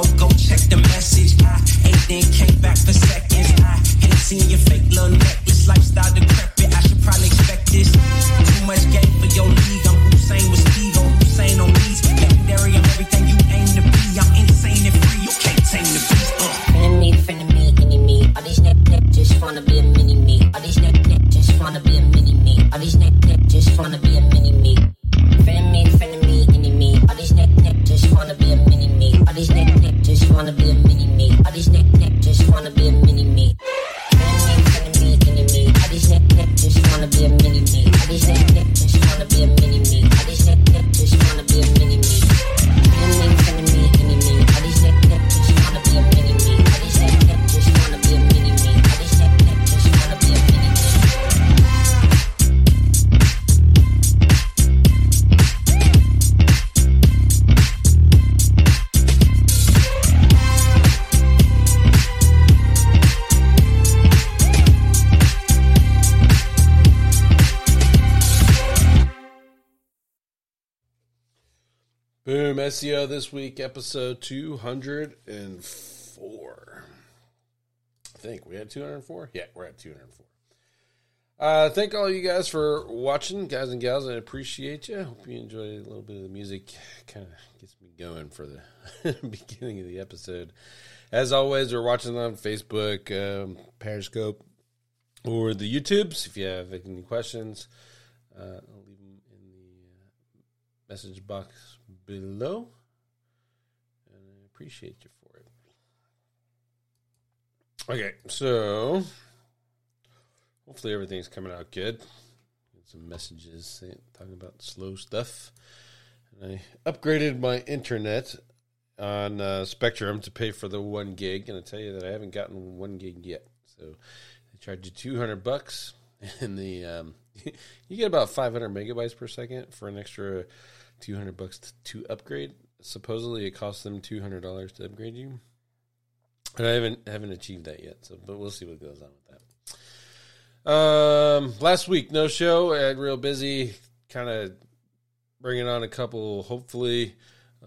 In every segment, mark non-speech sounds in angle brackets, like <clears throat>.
go check the message. I ain't then came back for seconds. SEO this week, episode 204. I think we had 204? Yeah, we're at 204. Uh, thank all you guys for watching, guys and gals. I appreciate you. Hope you enjoy a little bit of the music. Kind of gets me going for the <laughs> beginning of the episode. As always, we're watching on Facebook, um, Periscope, or the YouTubes. If you have any questions, uh, I'll leave them in the uh, message box below. And I appreciate you for it. Okay, so hopefully everything's coming out good. Some messages saying, talking about slow stuff. And I upgraded my internet on uh, Spectrum to pay for the one gig, and I tell you that I haven't gotten one gig yet. So they charge you two hundred bucks, <laughs> and the um, <laughs> you get about five hundred megabytes per second for an extra two hundred bucks to upgrade. Supposedly, it costs them two hundred dollars to upgrade you. And I haven't haven't achieved that yet. So, but we'll see what goes on with that. Um, last week no show. I had real busy, kind of bringing on a couple. Hopefully,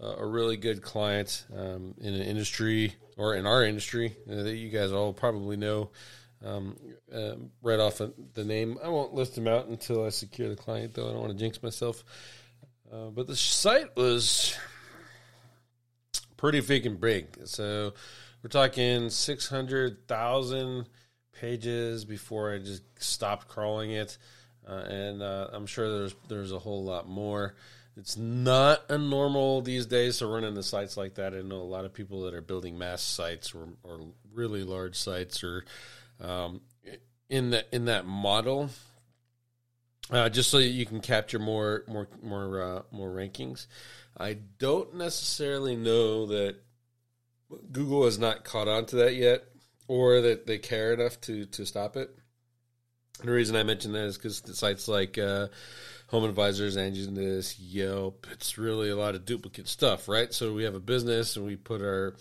uh, a really good client um, in an industry or in our industry uh, that you guys all probably know. Um, uh, right off of the name, I won't list them out until I secure the client. Though I don't want to jinx myself. Uh, but the site was pretty freaking big. So we're talking 600,000 pages before I just stopped crawling it. Uh, and uh, I'm sure there's there's a whole lot more. It's not a normal these days to run into sites like that. I know a lot of people that are building mass sites or, or really large sites or um, in that in that model uh, just so you can capture more more more uh, more rankings. I don't necessarily know that Google has not caught on to that yet, or that they care enough to to stop it. The reason I mention that is because sites like uh, Home Advisors, Angie's, Yelp, it's really a lot of duplicate stuff, right? So we have a business and we put our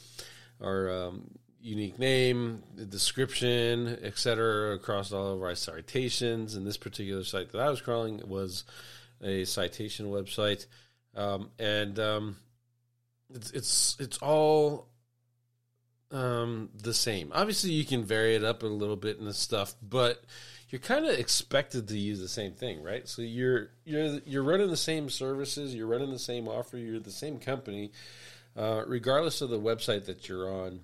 our um, unique name, the description, etc., across all of our citations. And this particular site that I was crawling was a citation website, um, and um, it's it's it's all um, the same. Obviously, you can vary it up a little bit in the stuff, but you're kind of expected to use the same thing, right? So you're you're you're running the same services, you're running the same offer, you're the same company, uh, regardless of the website that you're on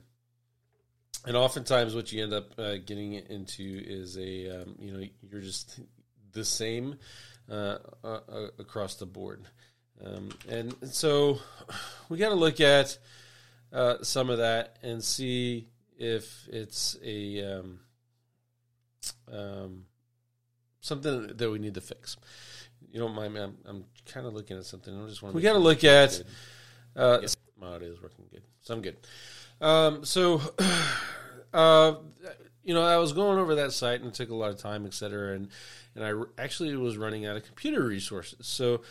and oftentimes what you end up uh, getting into is a um, you know you're just the same uh, uh, across the board. Um, and so we got to look at uh, some of that and see if it's a um, um, something that we need to fix. You don't mind me i'm, I'm kind of looking at something. I just want we got to look at uh, audio is working good so i'm good um, so, <sighs> uh, you know, I was going over that site and it took a lot of time, et cetera, and and I actually was running out of computer resources. So,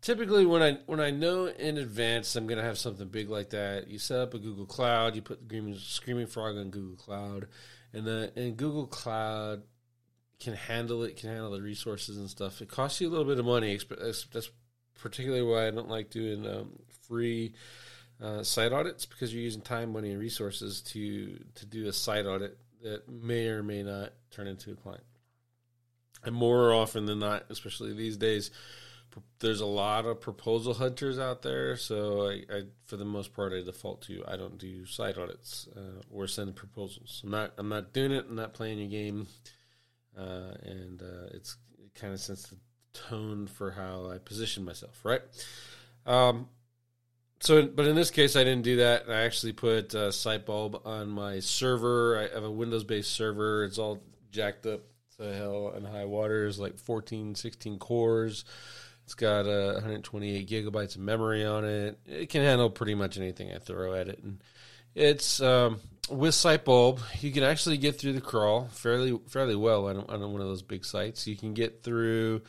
typically, when I when I know in advance I'm going to have something big like that, you set up a Google Cloud, you put the Screaming Frog on Google Cloud, and the and Google Cloud can handle it, can handle the resources and stuff. It costs you a little bit of money. That's particularly why I don't like doing um, free uh, site audits because you're using time, money, and resources to to do a site audit that may or may not turn into a client. And more often than not, especially these days, there's a lot of proposal hunters out there. So I, I for the most part, I default to I don't do site audits uh, or send proposals. I'm not I'm not doing it. I'm not playing your game, uh, and uh, it's it kind of sets the tone for how I position myself, right? Um, so, but in this case, I didn't do that. I actually put uh, Sitebulb on my server. I have a Windows-based server. It's all jacked up to hell and high waters, like 14, 16 cores. It's got uh, 128 gigabytes of memory on it. It can handle pretty much anything I throw at it, and it's um, with Sitebulb. You can actually get through the crawl fairly fairly well on, on one of those big sites. You can get through.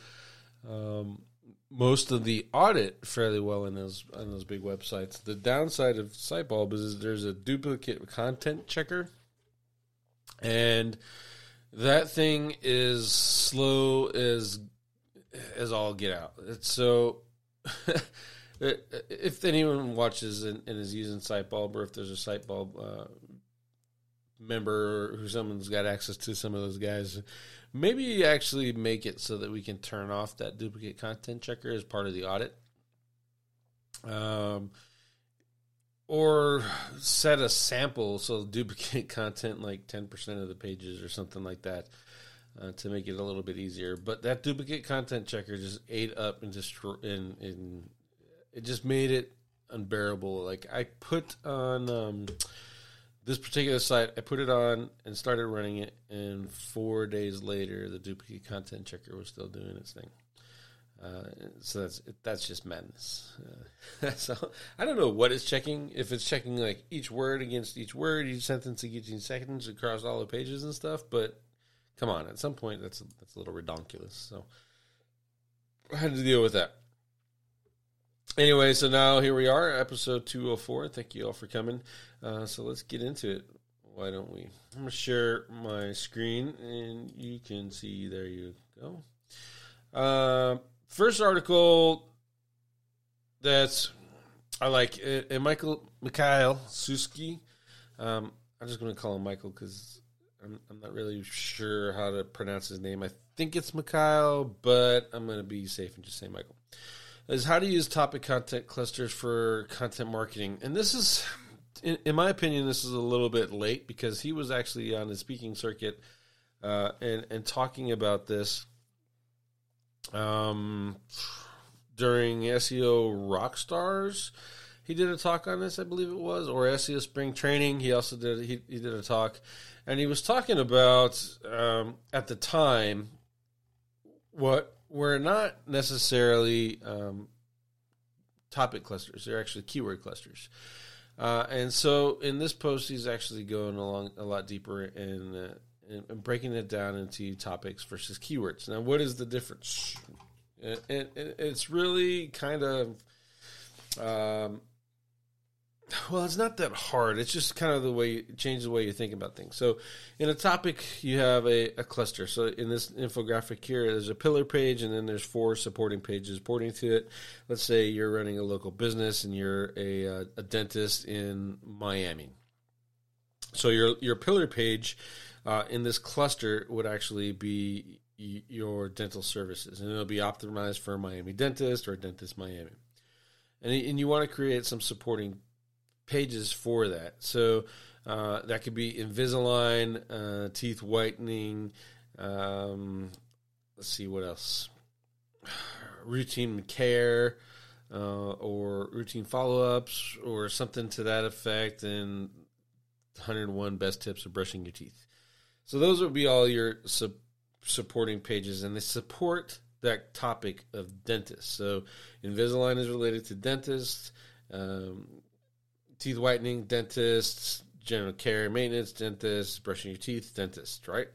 Um, most of the audit fairly well in those on those big websites. The downside of Sitebulb is there's a duplicate content checker, and that thing is slow as as all get out. It's so. <laughs> if anyone watches and, and, is using Sitebulb, or if there's a Sitebulb uh, member who someone's got access to some of those guys, maybe actually make it so that we can turn off that duplicate content checker as part of the audit. Um, or set a sample so duplicate <laughs> content like 10% of the pages or something like that uh, to make it a little bit easier. But that duplicate content checker just ate up and destroy and, and it just made it unbearable. Like I put on um, this particular site, I put it on and started running it, and four days later, the duplicate content checker was still doing its thing. Uh, so that's that's just madness. Uh, <laughs> so I don't know what it's checking. If it's checking like each word against each word, each sentence against each sentence across all the pages and stuff. But come on, at some point that's that's a little redonkulous. So I had to deal with that. Anyway, so now here we are, episode 204. Thank you all for coming. Uh, so let's get into it. Why don't we? I'm to share my screen and you can see. There you go. Uh, first article that's I like, and Michael Mikhail Suski. Um, I'm just to call him Michael because I'm, I'm, not really sure how to pronounce his name. I think it's Mikhail, but I'm to be safe and just say Michael is how to use topic content clusters for content marketing. And this is, in, in my opinion, this is a little bit late because he was actually on the speaking circuit uh, and and talking about this um, during SEO Rockstars. He did a talk on this, I believe it was, or SEO Spring Training. He also did he, he did a talk, and he was talking about um, at the time what were not necessarily um, topic clusters; they're actually keyword clusters. Uh, and so, in this post, he's actually going along a lot deeper in, uh, in, in, breaking it down into topics versus keywords. Now, what is the difference? It, it's really kind of um, well, it's not that hard. It's just kind of the way it changes the way you think about things. So, in a topic, you have a, a, cluster. So, in this infographic here, there's a pillar page, and then there's four supporting pages supporting to it. Let's say you're running a local business and you're a, a, a dentist in Miami. So, your your pillar page uh, in this cluster would actually be your dental services, and it'll be optimized for a Miami dentist or a dentist Miami. And, and you want to create some supporting pages for that. So uh, that could be Invisalign, uh, teeth whitening. Um, let's see what else. <sighs> Routine care, uh, or routine follow ups, or something to that effect, and 101 best tips of brushing your teeth. So those would be all your su- supporting pages, and they support that topic of dentists. So Invisalign is related to dentists. Um, teeth whitening, dentists, general care, maintenance, dentist, brushing your teeth, dentist, right?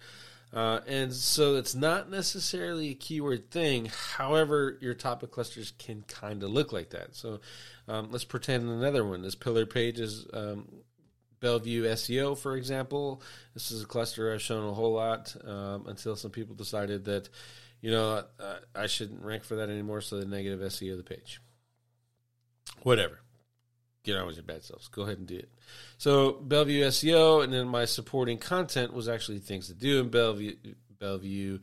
Uh, and so it's not necessarily a keyword thing. However, your topic clusters can kind of look like that. So um, let's pretend another one. This pillar page is um, Bellevue SEO, for example. This is a cluster I've shown a whole lot um, until some people decided that, you know, uh, I shouldn't rank for that anymore, so the negative SEO of the page. Whatever. Get on with your bad selves. Go ahead and do it. So Bellevue SEO, and then my supporting content was actually things to do in Bellevue, Bellevue,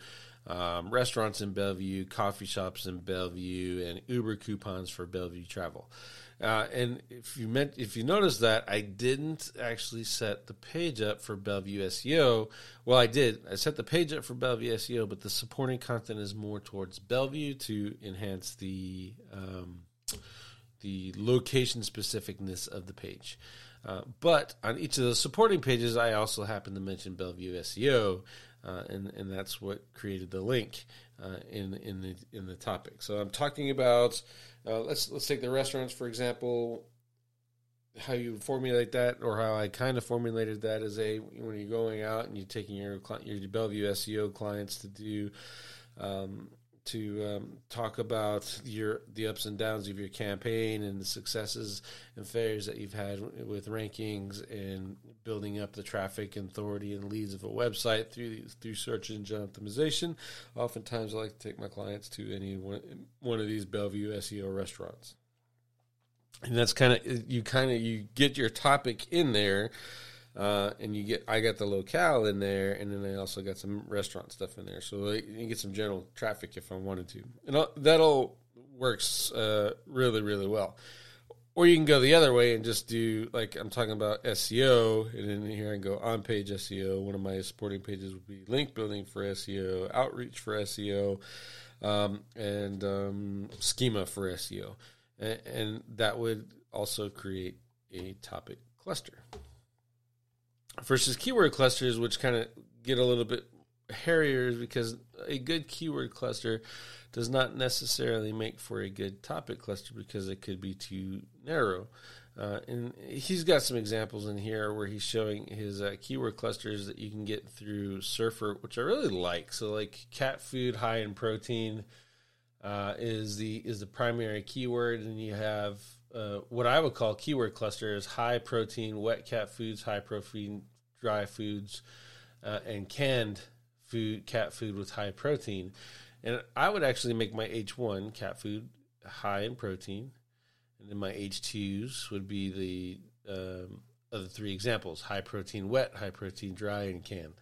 um, restaurants in Bellevue, coffee shops in Bellevue, and Uber coupons for Bellevue travel. Uh, and if you meant, if you notice that I didn't actually set the page up for Bellevue SEO. Well, I did. I set the page up for Bellevue SEO, but the supporting content is more towards Bellevue to enhance the um, the location specificness of the page. Uh, but on each of the supporting pages, I also happen to mention Bellevue SEO, uh, and and that's what created the link uh, in in the in the topic. So I'm talking about uh, let's let's take the restaurants for example. How you formulate that, or how I kind of formulated that, is a when you're going out and you're taking your your Bellevue SEO clients to do um, to um, talk about your the ups and downs of your campaign and the successes and failures that you've had with rankings and building up the traffic and authority and leads of a website through through search engine optimization. Oftentimes, I like to take my clients to any one, one of these Bellevue SEO restaurants, and that's kind of you kind of you get your topic in there uh, and you get I got the locale in there, and then I also got some restaurant stuff in there, so you get some general traffic if I wanted to, and that all works uh, really really well. Or you can go the other way and just do like I'm talking about SEO, and then here I go on page SEO. One of my supporting pages would be link building for SEO, outreach for SEO, um, and um, schema for SEO, and, and that would also create a topic cluster versus keyword clusters, which kind of get a little bit hairier because a good keyword cluster does not necessarily make for a good topic cluster because it could be too narrow. Uh, and he's got some examples in here where he's showing his uh, keyword clusters that you can get through Surfer, which I really like. So, like cat food high in protein uh, is the is the primary keyword, and you have uh, what I would call keyword cluster is high protein wet cat foods, high protein dry foods, uh, and canned food, cat food with high protein. And I would actually make my H1 cat food high in protein, and then my H2s would be the um, of the three examples: high protein wet, high protein dry, and canned.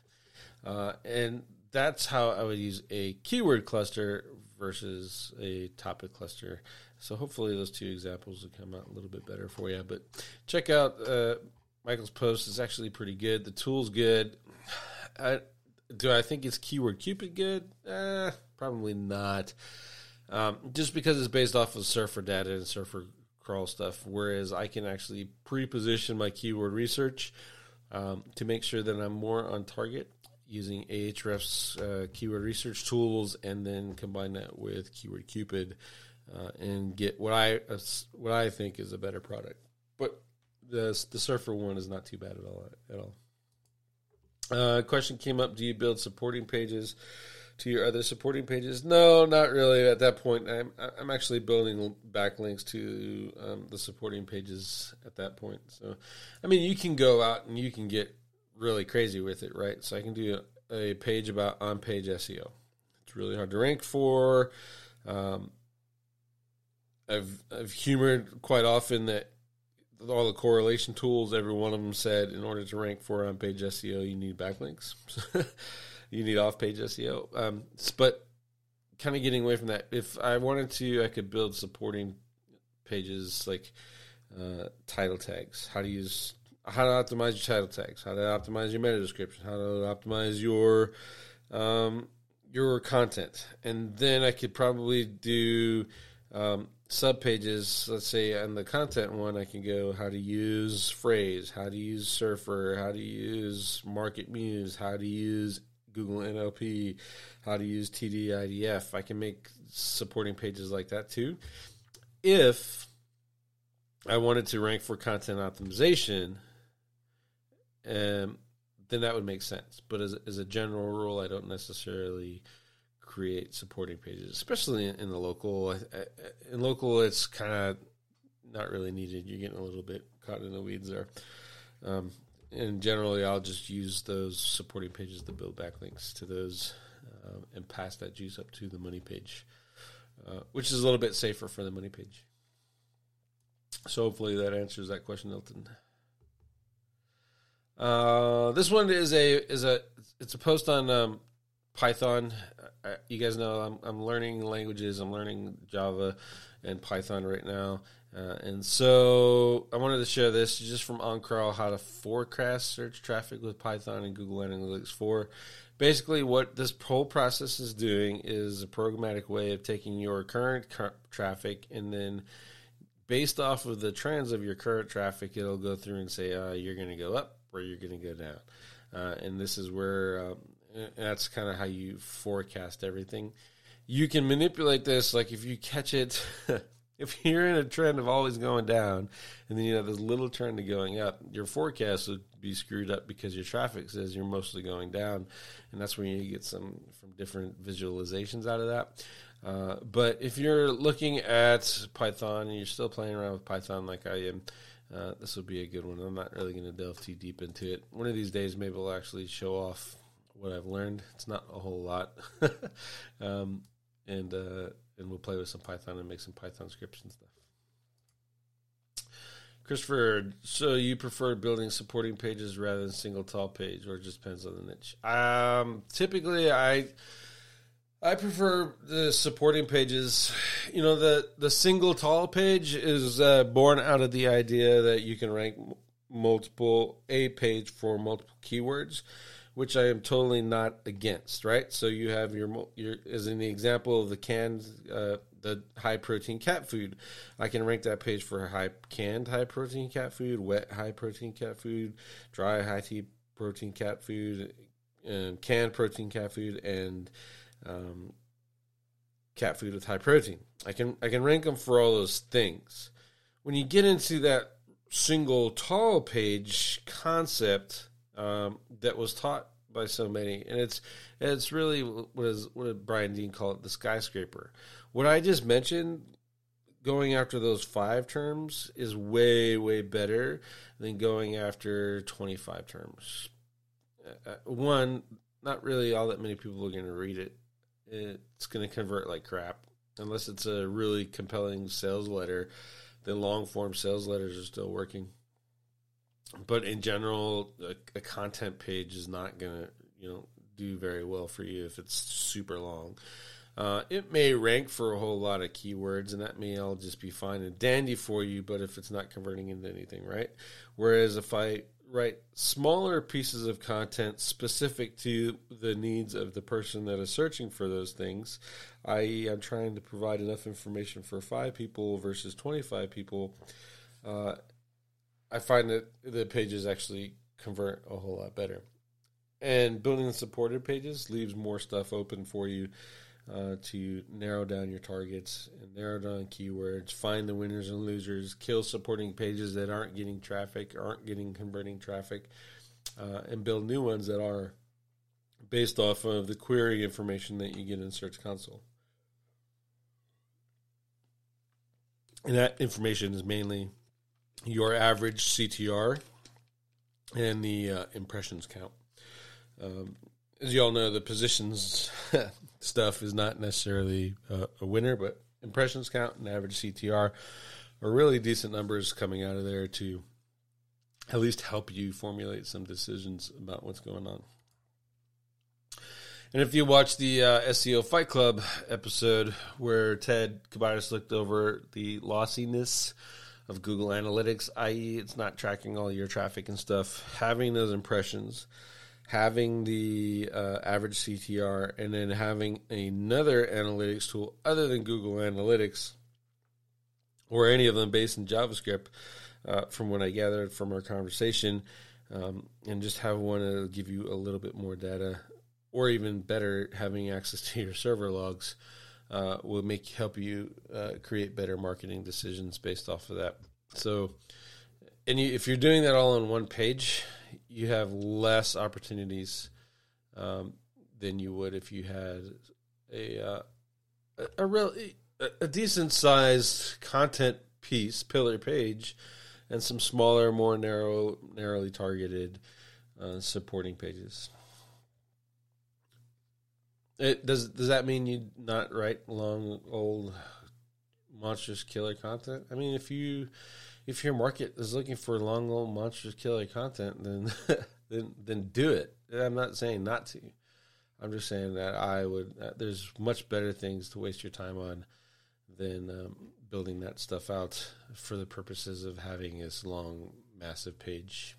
Uh, and that's how I would use a keyword cluster versus a topic cluster. So hopefully those two examples will come out a little bit better for you. But check out uh, Michael's post is actually pretty good. The tool's good. I, do I think it's Keyword Cupid good? Eh, probably not. Um, just because it's based off of Surfer data and Surfer crawl stuff, whereas I can actually pre-position my keyword research um, to make sure that I'm more on target using Ahrefs uh, keyword research tools, and then combine that with Keyword Cupid uh, and get what I what I think is a better product. But the the surfer one is not too bad at all at all. Uh, question came up: Do you build supporting pages to your other supporting pages? No, not really. At that point, I'm I'm actually building backlinks to um, the supporting pages at that point. So, I mean, you can go out and you can get really crazy with it, right? So I can do a, a page about on page SEO. It's really hard to rank for. Um, I've I've humored quite often that all the correlation tools, every one of them said in order to rank for on page SEO, you need backlinks. <laughs> you need off page SEO. Um, but kind of getting away from that, if I wanted to, I could build supporting pages like uh, title tags, how to use, how to optimize your title tags, how to optimize your meta description, how to optimize your um, your content, and then I could probably do um, sub pages, let's say on the content one, I can go how to use Frase, how to use Surfer, how to use Market Muse, how to use Google NLP, how to use TF-IDF. I can make supporting pages like that too. If I wanted to rank for content optimization, um, then that would make sense. But as, as a general rule, I don't necessarily create supporting pages, especially in, the local. In local, it's kind of not really needed. You're getting a little bit caught in the weeds there. Um, and generally, I'll just use those supporting pages to build backlinks to those uh, and pass that juice up to the money page, uh, which is a little bit safer for the money page. So hopefully that answers that question, Milton. Uh, this one is a is a it's a post on um, Python. Uh, you guys know I'm I'm learning languages. I'm learning Java and Python right now, uh, and so I wanted to share this just from OnCrawl how to forecast search traffic with Python and Google Analytics 4. Basically, what this whole process is doing is a programmatic way of taking your current traffic and then based off of the trends of your current traffic, it'll go through and say uh, you're going to go up or you're going to go down. Uh, and this is where um, that's kind of how you forecast everything. You can manipulate this, like if you catch it, <laughs> if you're in a trend of always going down, and then you have this little trend of going up, your forecast would be screwed up because your traffic says you're mostly going down, and that's where you get some from different visualizations out of that. Uh, but if you're looking at Python and you're still playing around with Python like I am, uh, this will be a good one. I'm not really going to delve too deep into it. One of these days, maybe I'll actually show off what I've learned. It's not a whole lot, <laughs> um, and uh, and we'll play with some Python and make some Python scripts and stuff. Christopher, so you prefer building supporting pages rather than single tall page, or it just depends on the niche? Um, typically, I I prefer the supporting pages. You know, the the single tall page is uh, born out of the idea that you can rank multiple a page for multiple keywords, which I am totally not against. Right. So you have your your as in the example of the canned uh, the high protein cat food. I can rank that page for high canned high protein cat food, wet high protein cat food, dry high T protein cat food, and canned protein cat food, and um, cat food with high protein. I can I can rank them for all those things. When you get into that single tall page concept um, that was taught by so many, and it's it's really what is what did Brian Dean call it the skyscraper. What I just mentioned, going after those five terms is way way better than going after twenty five terms. Uh, uh one, not really all that many people are going to read it it's going to convert like crap unless it's a really compelling sales letter. Then long form sales letters are still working. But in general, a, a content page is not going to you know do very well for you if it's super long. Uh, it may rank for a whole lot of keywords, and that may all just be fine and dandy for you. But if it's not converting into anything, right? Whereas if I write smaller pieces of content specific to the needs of the person that is searching for those things, i.e., I'm trying to provide enough information for five people versus 25 people, uh, I find that the pages actually convert a whole lot better. And building the supported pages leaves more stuff open for you uh, to narrow down your targets and narrow down keywords, find the winners and losers, kill supporting pages that aren't getting traffic, aren't getting converting traffic, uh, and build new ones that are based off of the query information that you get in Search Console. And that information is mainly your average CTR and the uh, impressions count. Um, as you all know, the positions <laughs> stuff is not necessarily uh, a winner, but impressions count and average CTR are really decent numbers coming out of there to at least help you formulate some decisions about what's going on. And if you watch the uh, SEO Fight Club episode where Ted Kubaitis looked over the lossiness of Google Analytics, i.e., it's not tracking all your traffic and stuff, having those impressions having the uh, average CTR, and then having another analytics tool other than Google Analytics or any of them based in JavaScript, uh, from what I gathered from our conversation, um, and just have one to give you a little bit more data, or even better, having access to your server logs. Uh, will make help you uh, create better marketing decisions based off of that. So, and you, if you're doing that all on one page, you have less opportunities um, than you would if you had a uh, a, a real a decent sized content piece pillar page and some smaller, more narrow, narrowly targeted uh, supporting pages. It does. Does that mean you not write long, old, monstrous killer content. I mean, if you if your market is looking for long, old monstrous killer content, then <laughs> then then do it. I'm not saying not to. I'm just saying that I would. Uh, there's much better things to waste your time on than um, building that stuff out for the purposes of having this long, massive page.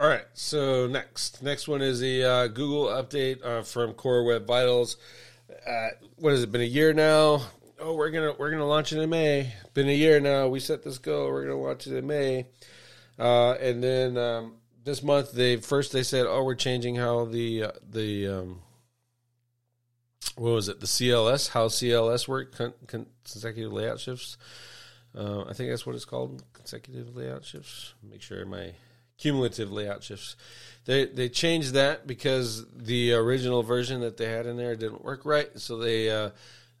All right. So next, next one is the uh, Google update uh, from Core Web Vitals. Uh, what has it been a year now? Oh, we're gonna we're gonna launch it in May. Been a year now. We set this goal. We're gonna launch it in May, uh, and then um, this month they first they said, oh, we're changing how the uh, the um, what was it the CLS how CLS work con- con- consecutive layout shifts. Uh, I think that's what it's called consecutive layout shifts. Make sure my cumulative layout shifts. They they changed that because the original version that they had in there didn't work right, so they uh,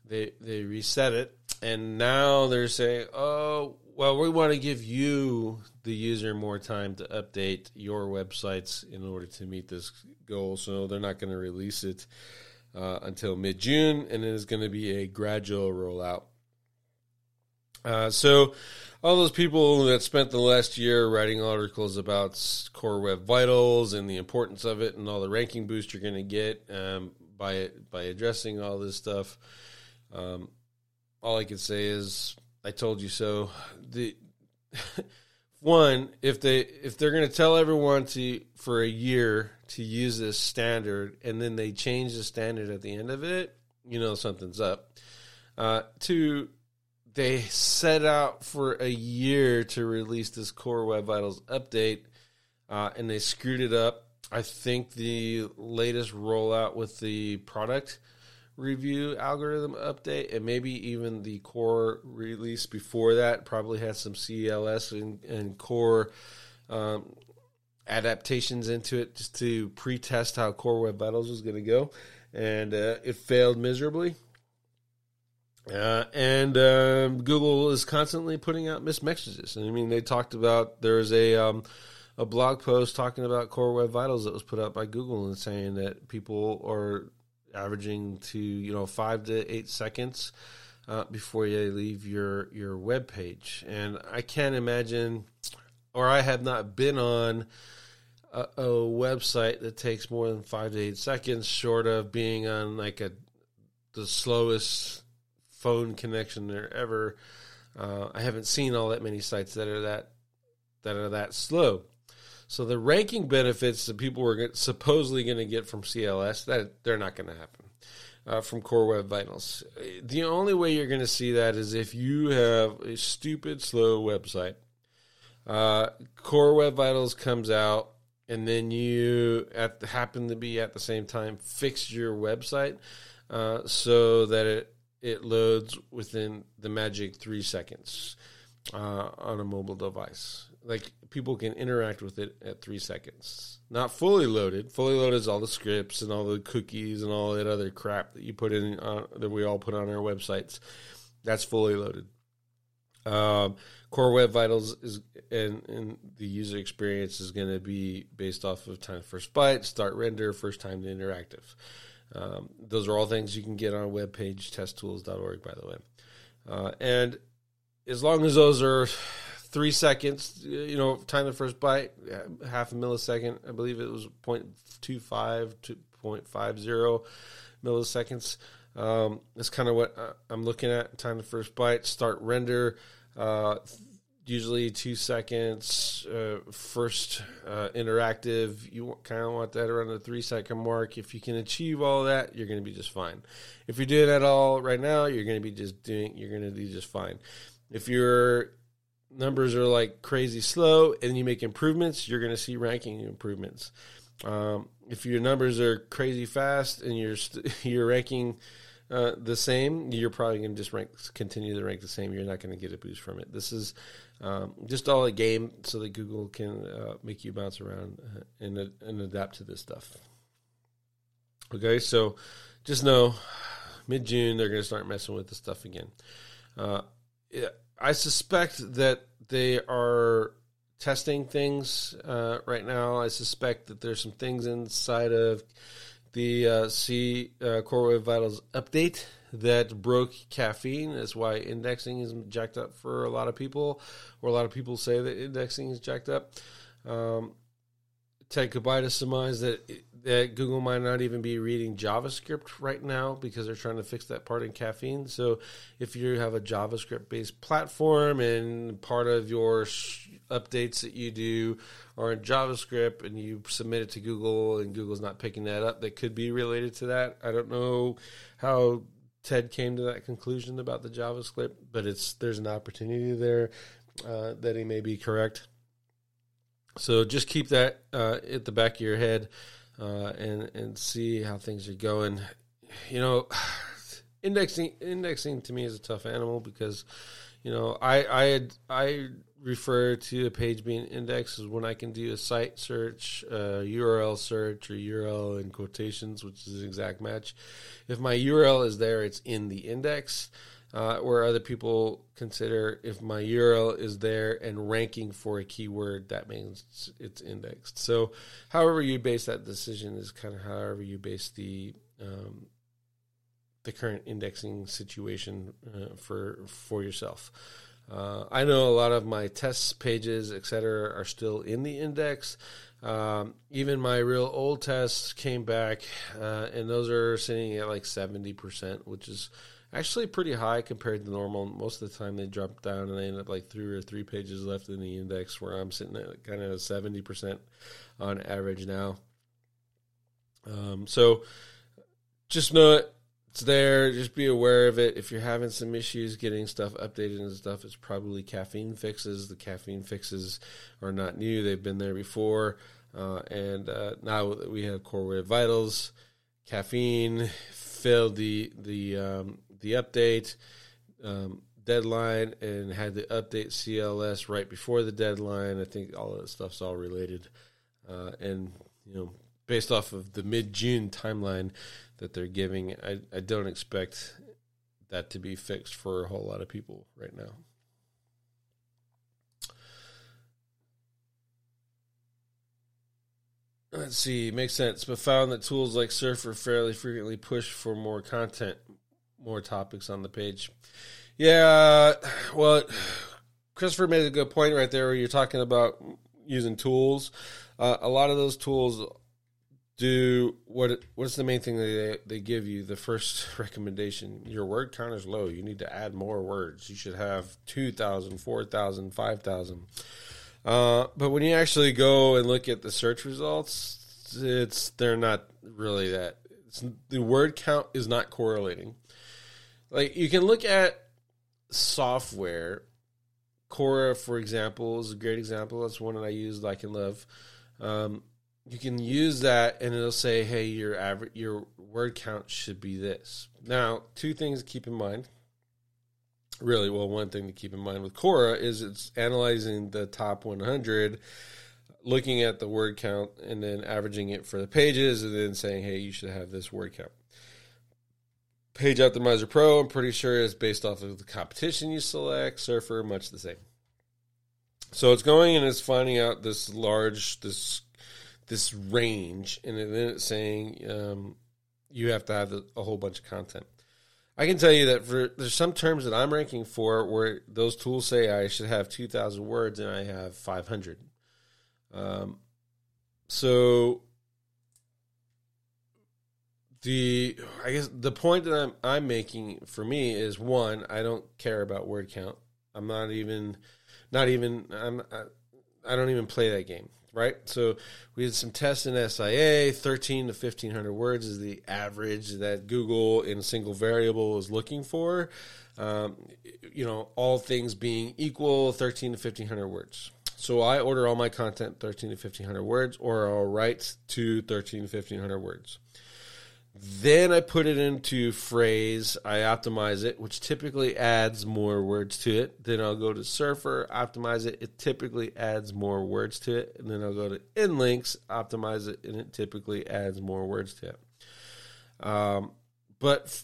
they they reset it, and now they're saying, oh well, we want to give you the user more time to update your websites in order to meet this goal. So they're not going to release it uh, until mid June, and it is going to be a gradual rollout. Uh, so, all those people that spent the last year writing articles about Core Web Vitals and the importance of it and all the ranking boost you're going to get um, by by addressing all this stuff, um, all I can say is I told you so. The <laughs> one, if they if they're going to tell everyone to for a year to use this standard and then they change the standard at the end of it, you know something's up. Uh, two, they set out for a year to release this Core Web Vitals update, uh, and they screwed it up. I think the latest rollout with the product review algorithm update, and maybe even the core release before that probably had some CLS and, and core um, adaptations into it just to pre-test how Core Web Vitals was going to go, and uh, it failed miserably. Uh, and um, Google is constantly putting out missed messages. And I mean, they talked about there's a um, a blog post talking about Core Web Vitals that was put out by Google and saying that people are averaging to you know five to eight seconds uh, before you leave your your web page. And I can't imagine, or I have not been on a, a, website that takes more than five to eight seconds, short of being on like a the slowest phone connection there ever. Uh, I haven't seen all that many sites that are that that are that slow. So the ranking benefits that people were supposedly going to get from CLS that they're not going to happen uh, from Core Web Vitals. The only way you're going to see that is if you have a stupid slow website. Uh, Core Web Vitals comes out, and then you at happen to be at the same time fix your website uh, so that it it loads within the magic three seconds uh, on a mobile device like people can interact with it at three seconds. Not fully loaded. Fully loaded is all the scripts and all the cookies and all that other crap that you put in uh, that we all put on our websites. That's fully loaded. Um, Core Web Vitals is and, and the user experience is going to be based off of time first byte, start render, first time to interactive. Um, those are all things you can get on webpagetesttools.org, by the way. Uh, and as long as those are three seconds, you know, time the first byte, half a millisecond. I believe it was 0.25 to 0.50 milliseconds. Um, that's kind of what uh, I'm looking at. Time the first byte, start render. Uh, usually two seconds. Uh, first uh, interactive, you kind of want that around the three second mark. If you can achieve all that, you're going to be just fine. If you're doing that all right now, you're going to be just doing. You're going to do just fine. If you're numbers are like crazy slow and you make improvements, you're going to see ranking improvements. Um, if your numbers are crazy fast and you're st- <laughs> you're ranking uh, the same, you're probably going to just rank continue to rank the same. You're not going to get a boost from it. This is um, just all a game so that Google can uh, make you bounce around uh, and and adapt to this stuff. Okay, so just know mid June they're going to start messing with this stuff again. Uh, I suspect that they are testing things uh, right now. I suspect that there's some things inside of the uh, C uh, Core Web Vitals update that broke caffeine. That's why indexing is jacked up for a lot of people, or a lot of people say that indexing is jacked up. Um, Ted Kubaitis surmised that that Google might not even be reading JavaScript right now because they're trying to fix that part in caffeine. So if you have a JavaScript based platform and part of your updates that you do are in JavaScript and you submit it to Google and Google's not picking that up, that could be related to that. I don't know how Ted came to that conclusion about the JavaScript, but it's there's an opportunity there uh, that he may be correct. So just keep that uh, at the back of your head uh, and and see how things are going. You know, <sighs> indexing indexing to me is a tough animal because you know I I I refer to a page being indexed as when I can do a site search, uh, URL search, or URL in quotations, which is an exact match. If my URL is there, it's in the index uh, where other people consider if my URL is there and ranking for a keyword, that means it's indexed. So, however you base that decision is kind of however you base the um, the current indexing situation uh, for for yourself. Uh, I know a lot of my test pages, etc., are still in the index. Um, even my real old tests came back, uh, and those are sitting at like seventy percent, which is actually pretty high compared to normal. Most of the time they drop down and they end up like three or three pages left in the index, where I'm sitting at kind of seventy percent on average now. Um, so just know it's there. Just be aware of it. If you're having some issues getting stuff updated and stuff, it's probably caffeine fixes. The caffeine fixes are not new; they've been there before. Uh, and uh, now we have Core Web Vitals, caffeine failed the the um, the update um, deadline and had the update CLS right before the deadline. I think all of that stuff's all related, uh, and you know, based off of the mid June timeline that they're giving, I, I don't expect that to be fixed for a whole lot of people right now. Let's see, makes sense, but found that tools like Surfer fairly frequently push for more content more topics on the page. Yeah, well, Christopher made a good point right there where you're talking about using tools. Uh, a lot of those tools do what what's the main thing they they give you the first <laughs> recommendation your word count is low you need to add more words you should have 2000 4000 5000 uh, but when you actually go and look at the search results it's they're not really that the word count is not correlating like you can look at software. Cora, for example, is a great example. That's one that I use, like and love. Um, you can use that, and it'll say, "Hey, your average, your word count should be this." Now, two things to keep in mind. Really, well, one thing to keep in mind with Cora is it's analyzing the top 100, looking at the word count, and then averaging it for the pages, and then saying, "Hey, you should have this word count." Page Optimizer Pro, I'm pretty sure is based off of the competition you select. Surfer, much the same. So it's going and it's finding out this large this this range, and then it's saying um, you have to have a whole bunch of content. I can tell you that for there's some terms that I'm ranking for where those tools say I should have 2,000 words and I have 500. Um, so the I guess the point that I'm I'm making for me is one, I don't care about word count. I'm not even not even I'm I, I don't even play that game, right? So we did some tests in SIA, 13 to 1500 words is the average that Google in a single variable is looking for. Um, you know, all things being equal, 13 to 1500 words. So I order all my content 13 to 1500 words, or I'll write to 13 to 1500 words. Then I put it into Frase. I optimize it, which typically adds more words to it. Then I'll go to Surfer, optimize it. It typically adds more words to it. And then I'll go to Inlinks, optimize it, and it typically adds more words to it. Um, but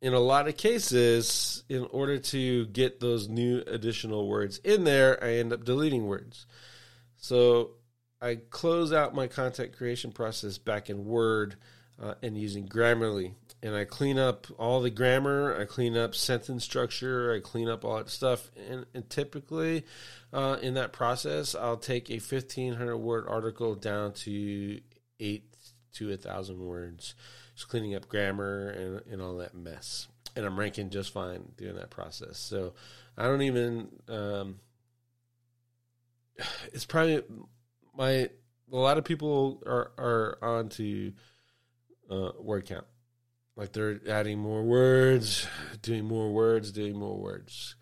in a lot of cases, in order to get those new additional words in there, I end up deleting words. So I close out my content creation process back in Word uh, and using Grammarly. And I clean up all the grammar, I clean up sentence structure, I clean up all that stuff. And, and typically, uh, in that process, I'll take a 1500 word article down to eight to a thousand words, just cleaning up grammar and, and all that mess. And I'm ranking just fine doing that process. So I don't even, um, <sighs> it's probably my, a lot of people are, are on to uh, word count. Like they're adding more words, doing more words, doing more words.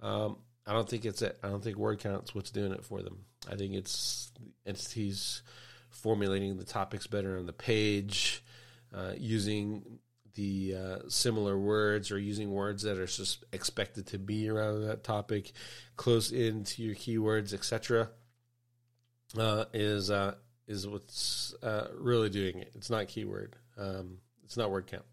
Um, I don't think it's it. I don't think word count's what's doing it for them. I think it's entities formulating the topics better on the page, uh, using the uh, similar words or using words that are just expected to be around that topic, close into your keywords, etc. Uh, is uh, is what's uh, really doing it. It's not keyword. Um, it's not word count.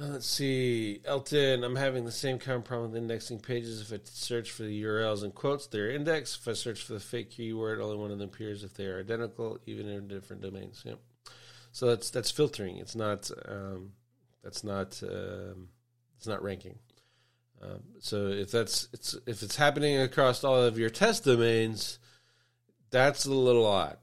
Uh, let's see, Elton. I'm having the same kind of problem with indexing pages. If I search for the URLs and quotes, they're indexed. If I search for the fake keyword, only one of them appears if they are identical, even in different domains. Yep. So that's that's filtering. It's not um, that's not um, it's not ranking. Um, so if that's it's if it's happening across all of your test domains, that's a little odd.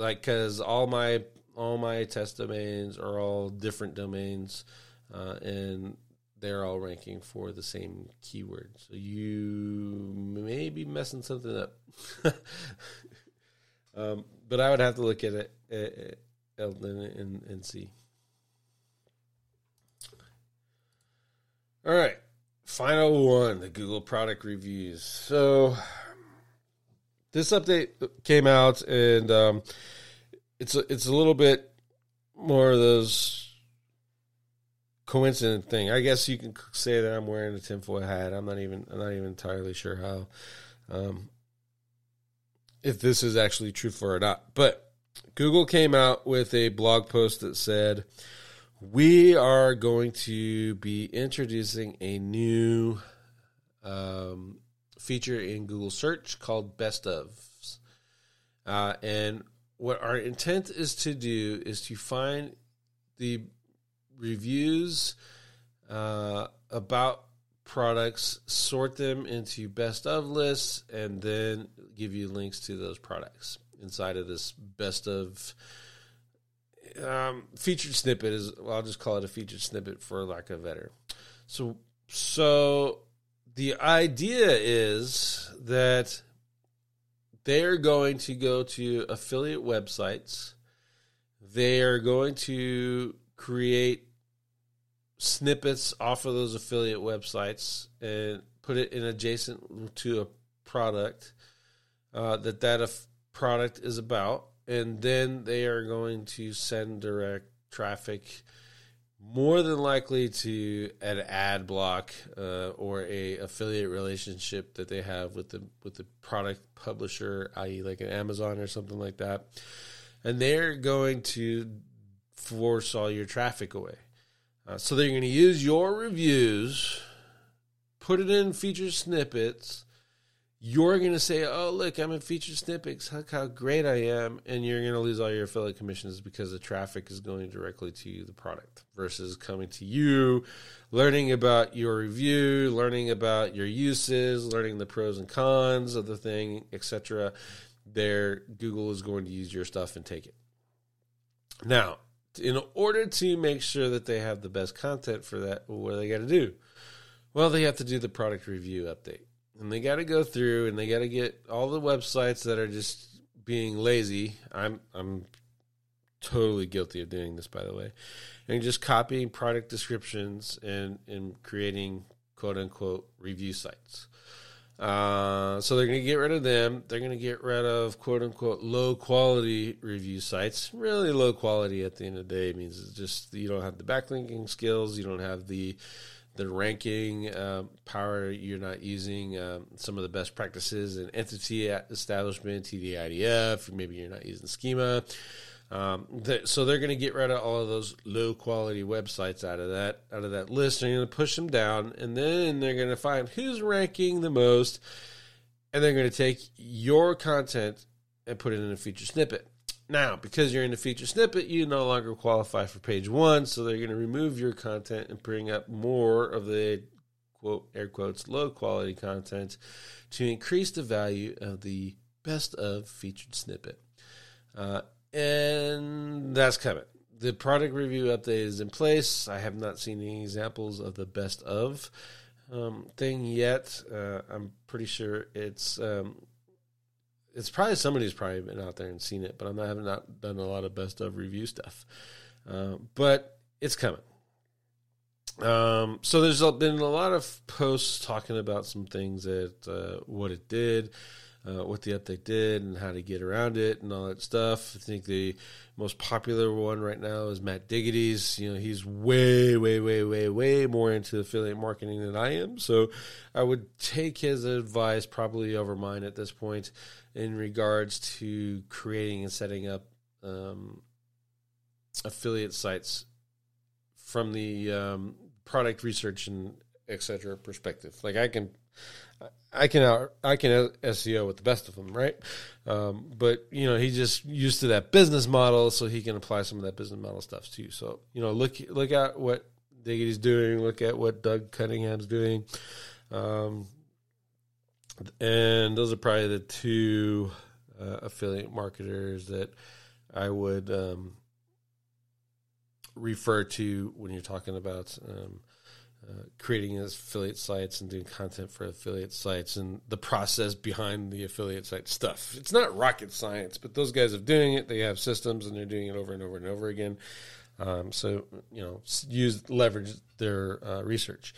Like because all my all my test domains are all different domains, uh, and they're all ranking for the same keyword. So you may be messing something up. <laughs> um, but I would have to look at it, it, and, and, and see. All right, final one: the Google product reviews. So this update came out, and um, it's a, it's a little bit more of those coincident thing. I guess you can say that I'm wearing a tinfoil hat. I'm not even I'm not even entirely sure how um, if this is actually truthful or not. But Google came out with a blog post that said we are going to be introducing a new um, feature in Google search called Best of. Uh, and what our intent is to do is to find the reviews uh, about products, sort them into best of lists, and then give you links to those products inside of this best of um, featured snippet. Is I'll just call it a featured snippet for lack of better. So, so the idea is that they're going to go to affiliate websites. They are going to create snippets off of those affiliate websites and put it in adjacent to a product uh, that that af- product is about, and then they are going to send direct traffic more than likely to an ad block uh, or a affiliate relationship that they have with the with the product publisher, i.e., like an Amazon or something like that, and they're going to force all your traffic away. Uh, so they're going to use your reviews, put it in feature snippets, you're going to say, "Oh, look, I'm in featured snippets. Look how great I am," and you're going to lose all your affiliate commissions because the traffic is going directly to the product versus coming to you, learning about your review, learning about your uses, learning the pros and cons of the thing, etc. There, Google is going to use your stuff and take it. Now, in order to make sure that they have the best content for that, what do they got to do? Well, they have to do the product review update and they got to go through and they got to get all the websites that are just being lazy. I'm I'm totally guilty of doing this, by the way, and just copying product descriptions and and creating quote unquote review sites. Uh, so they're going to get rid of them. They're going to get rid of quote unquote low quality review sites. Really low quality at the end of the day means it's just you don't have the backlinking skills. You don't have the the ranking uh, power you're not using um, some of the best practices in entity establishment TF-IDF maybe you're not using schema. Um, so they're going to get rid of all of those low quality websites out of that out of that list they're going to push them down and then they're going to find who's ranking the most and they're going to take your content and put it in a feature snippet Now, because you're in the feature snippet, you no longer qualify for page one, so they're going to remove your content and bring up more of the quote air quotes low quality content to increase the value of the best of featured snippet. Uh, and that's coming. The product review update is in place. I have not seen any examples of the best of um, thing yet. Uh, I'm pretty sure it's um, it's probably somebody's probably been out there and seen it, but I'm not, have not done a lot of best of review stuff. Uh, but it's coming. Um, so there's been a lot of posts talking about some things that uh, what it did, uh, what the update did, and how to get around it, and all that stuff. I think the most popular one right now is Matt Diggity's. You know, he's way, way, way, way, way more into affiliate marketing than I am. So I would take his advice probably over mine at this point in regards to creating and setting up um, affiliate sites from the um, product research and etc. perspective. Like I can, I can I can SEO with the best of them, right? Um, but you know, he's just used to that business model, so he can apply some of that business model stuff too. So you know, look look at what Diggity's doing. Look at what Doug Cunnington's doing. Um, and those are probably the two uh, affiliate marketers that I would um, refer to when you're talking about um, uh, creating affiliate sites and doing content for affiliate sites and the process behind the affiliate site stuff. It's not rocket science, but those guys are doing it. They have systems and they're doing it over and over and over again. Um, so you know, use leverage their uh, research.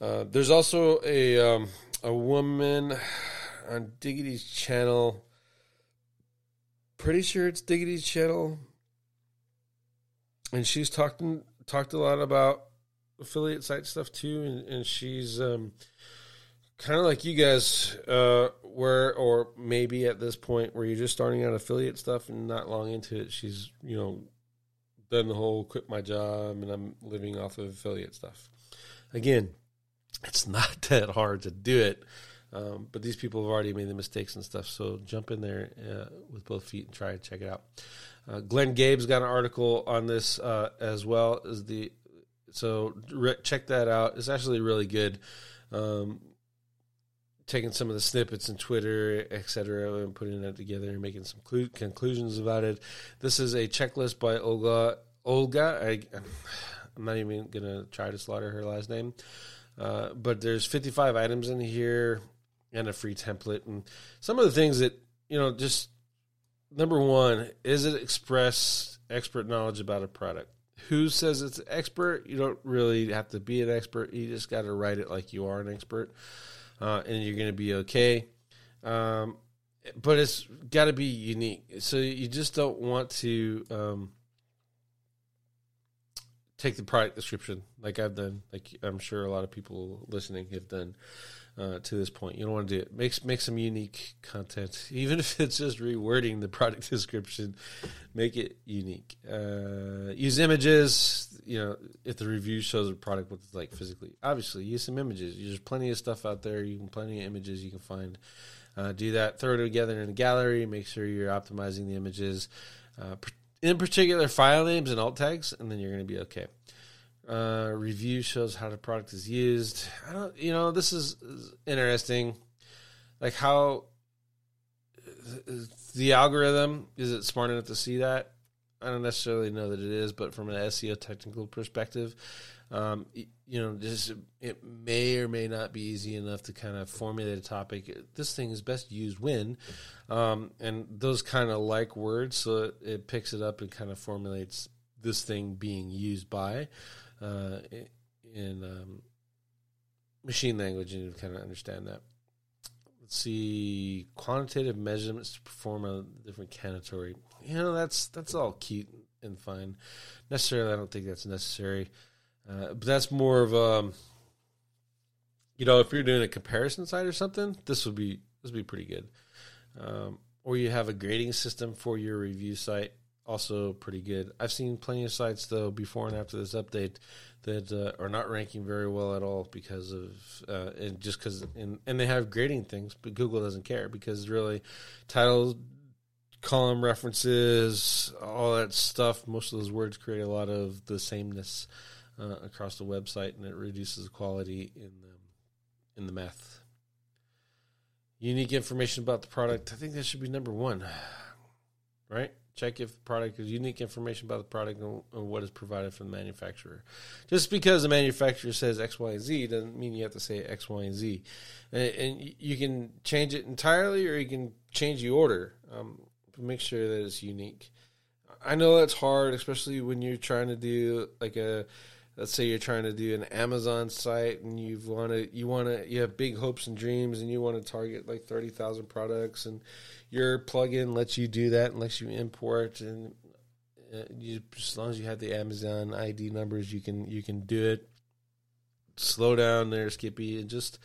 Uh, there's also a um, a woman on Diggity's channel. Pretty sure it's Diggity's channel, and she's talking talked a lot about affiliate site stuff too, and, and she's um, kind of like you guys, uh, where or maybe at this point where you're just starting out affiliate stuff and not long into it. She's you know done the whole quit my job and I'm living off of affiliate stuff. Again, it's <laughs> not that hard to do it. Um, but these people have already made the mistakes and stuff. So jump in there uh, with both feet and try and check it out. Uh, Glenn Gabe's got an article on this uh, as well as the. So re- check that out. It's actually really good. Um, taking some of the snippets in Twitter, etc., and putting that together and making some clu- conclusions about it. This is a checklist by Olga. Olga, I, I'm not even gonna try to slaughter her last name. Uh, but there's 55 items in here and a free template. And some of the things that you know just number one is it express expert knowledge about a product? Who says it's expert? You don't really have to be an expert. You just got to write it like you are an expert uh, and you're going to be okay. Um, but it's got to be unique. So you just don't want to um, take the product description like I've done, like I'm sure a lot of people listening have done uh, to this point. You don't want to do it. Make make some unique content, <laughs> even if it's just rewording the product <laughs> description. Make it unique. Uh, use images. You know, if the review shows a product what it's like physically, obviously use some images. There's plenty of stuff out there. You can plenty of images you can find. Uh, do that. Throw it together in a gallery. Make sure you're optimizing the images. Uh, in particular, file names and alt tags, and then you're going to be okay. Uh, review shows how the product is used. I don't, you know, this is, is interesting. Like how the algorithm is it smart enough to see that? I don't necessarily know that it is, but from an SEO technical perspective, um, you know, just it may or may not be easy enough to kind of formulate a topic. This thing is best used when, um, and those kind of like words, so it, picks it up and kind of formulates this thing being used by uh, in um, machine language, and you kind of understand that. Let's see, quantitative measurements to perform a different category. You know, that's that's all cute and fine. Necessarily, I don't think that's necessary. Uh, but that's more of a, um, you know, if you're doing a comparison site or something, this would be this would be pretty good. Um, or you have a grading system for your review site, also pretty good. I've seen plenty of sites though before and after this update that uh, are not ranking very well at all because of uh, and just because and and they have grading things, but Google doesn't care because really titles column references, all that stuff. Most of those words create a lot of the sameness uh, across the website, and it reduces the quality in the in the math. Unique information about the product. I think that should be number one, right? Check if the product is unique information about the product and, and what is provided from the manufacturer. Just because the manufacturer says X, Y, and Z doesn't mean you have to say X, Y, and Z. And, and you can change it entirely, or you can change the order. Um, make sure that it's unique. I know that's hard, especially when you're trying to do like a let's say you're trying to do an Amazon site and you want to you want to you have big hopes and dreams and you want to target like 30,000 products and your plugin lets you do that and lets you import and uh, you, as long as you have the Amazon ID numbers you can you can do it. Slow down there Skippy and just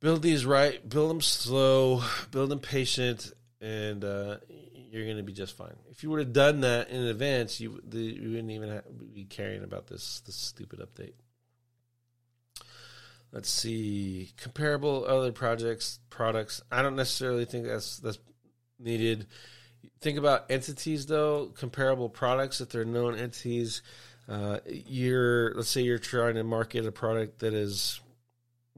build these right build them slow build them patient and uh, you're going to be just fine. If you would have done that in advance, you, the, you wouldn't even have, be caring about this this stupid update. Let's see comparable other projects products. I don't necessarily think that's that's needed. Think about entities though. Comparable products if they're known entities. Uh, you're let's say you're trying to market a product that is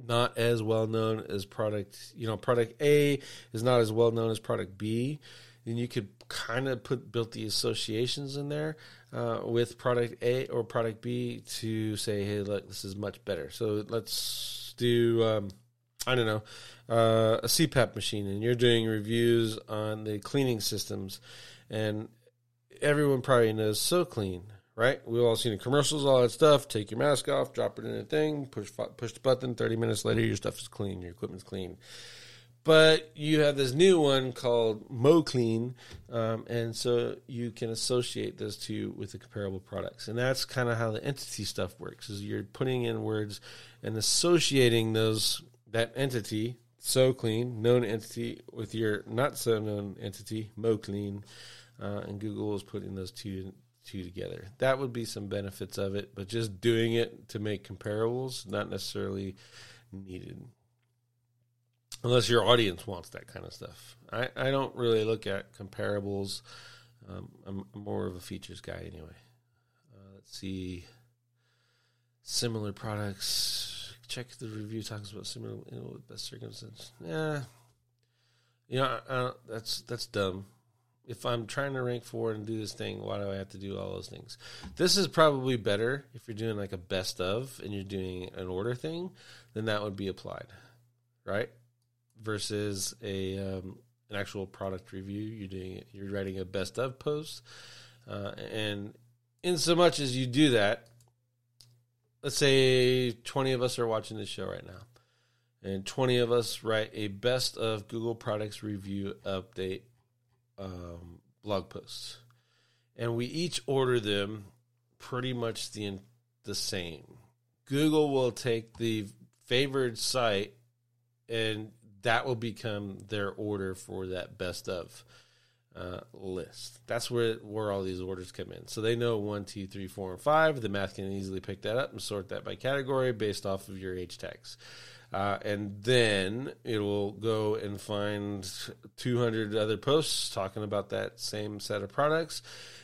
not as well known as product. You know, product A is not as well known as product B then you could kind of put built the associations in there uh, with product A or product B to say, hey, look, this is much better. So let's do, um, I don't know, uh, a CPAP machine, and you're doing reviews on the cleaning systems, and everyone probably knows SoClean, Right, we've all seen the commercials, all that stuff. Take your mask off, drop it in a thing, push push the button. Thirty minutes later, your stuff is clean, your equipment's clean. But you have this new one called MoClean, um, and so you can associate those two with the comparable products, and that's kind of how the entity stuff works. Is you're putting in words and associating those that entity, SoClean, known entity, with your not so known entity, MoClean, uh, and Google is putting those two two together. That would be some benefits of it, but just doing it to make comparables not necessarily needed unless your audience wants that kind of stuff. I, I don't really look at comparables. Um, I'm, more of a features guy anyway. Uh, let's see. Similar products. Check the review talks about similar you know, best circumstances. Yeah, you know I that's that's dumb. If I'm trying to rank for and do this thing, why do I have to do all those things? This is probably better if you're doing like a best of and you're doing an order thing, then that would be applied, right? Versus a um, an actual product review. You're doing you're writing a best of post, uh, and in so much as you do that, let's say 20 of us are watching this show right now, and 20 of us write a best of Google products review update um, blog posts, and we each order them pretty much the the same. Google will take the favored site and that will become their order for that best of uh, list. That's where where all these orders come in. So they know one, two, three, four, and five. The math can easily pick that up and sort that by category based off of your H tags. Uh, and then it will go and find 200 other posts talking about that same set of products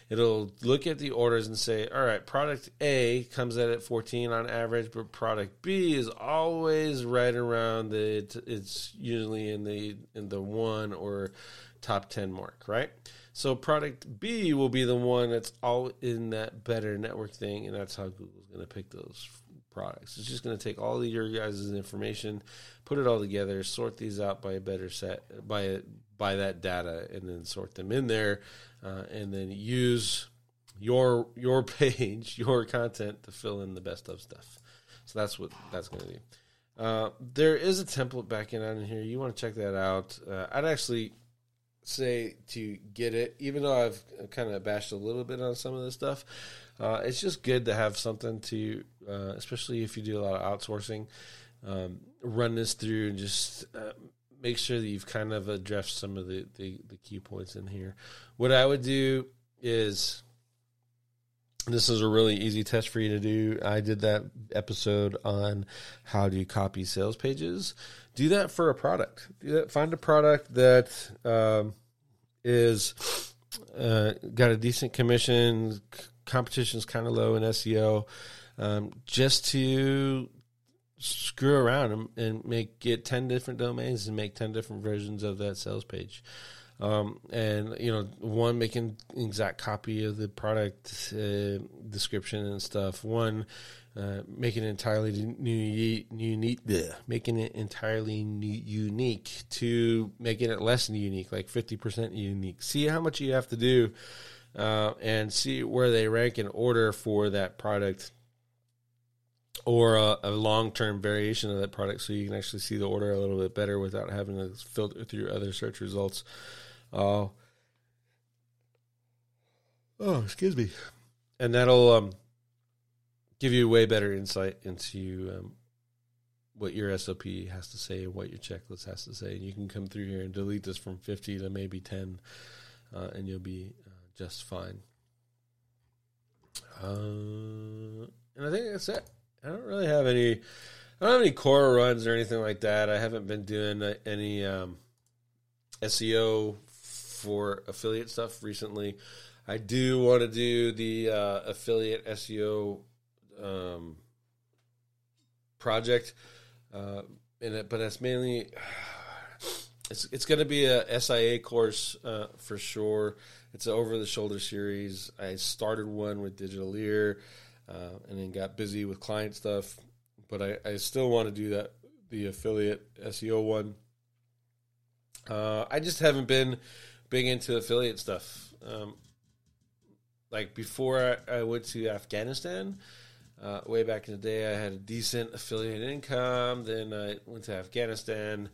it'll look at the orders and say, all right, product A comes in at 14 on average, but product B is always right around the it's usually in the in the 1 or top 10 mark, right? So product B will be the one that's all in that better network thing and that's how Google's going to pick those products. It's just going to take all of your guys' information, put it all together, sort these out by a better set by by that data and then sort them in there uh, and then use your your <laughs> page, your content to fill in the best of stuff. So that's what that's going to do. Uh, there is a template back in on here. You want to check that out. Uh, I'd actually say to get it, even though I've kind of bashed a little bit on some of this stuff. Uh, it's just good to have something to, uh, especially if you do a lot of outsourcing. Um, run this through and just uh, make sure that you've kind of addressed some of the, the, the key points in here. What I would do is this is a really easy test for you to do. I did that episode on how do you copy sales pages. Do that for a product. Do that. Find a product that um, is uh, got a decent commission. Competition's kind of low in SEO. Um, just to screw around and, and make get 10 different domains and make 10 different versions of that sales page. Um, and you know one making exact copy of the product uh, description and stuff. One uh, making it entirely new unique bleh, making it entirely new, unique. To making it less unique like 50% unique. See how much you have to do uh, and see where they rank in order for that product or a, a long term variation of that product so you can actually see the order a little bit better without having to filter through other search results. Uh, oh, excuse me. And that'll um, give you way better insight into um, what your SOP has to say and what your checklist has to say. And you can come through here and delete this from 50 to maybe 10, uh, and you'll be uh, just fine. Uh, and I think that's it. I don't really have any. I don't have any Cora runs or anything like that. I haven't been doing uh, any um, SEO for affiliate stuff recently. I do want to do the uh, affiliate SEO um, project, uh, in it, but that's mainly <sighs> it's it's going to be a SIA course uh, for sure. It's an over the shoulder series. I started one with Digitaleer uh, and then got busy with client stuff. But I, I still want to do that the affiliate SEO one. Uh, I just haven't been big into affiliate stuff. Um, like before I, I went to Afghanistan, uh, way back in the day, I had a decent affiliate income. Then I went to Afghanistan,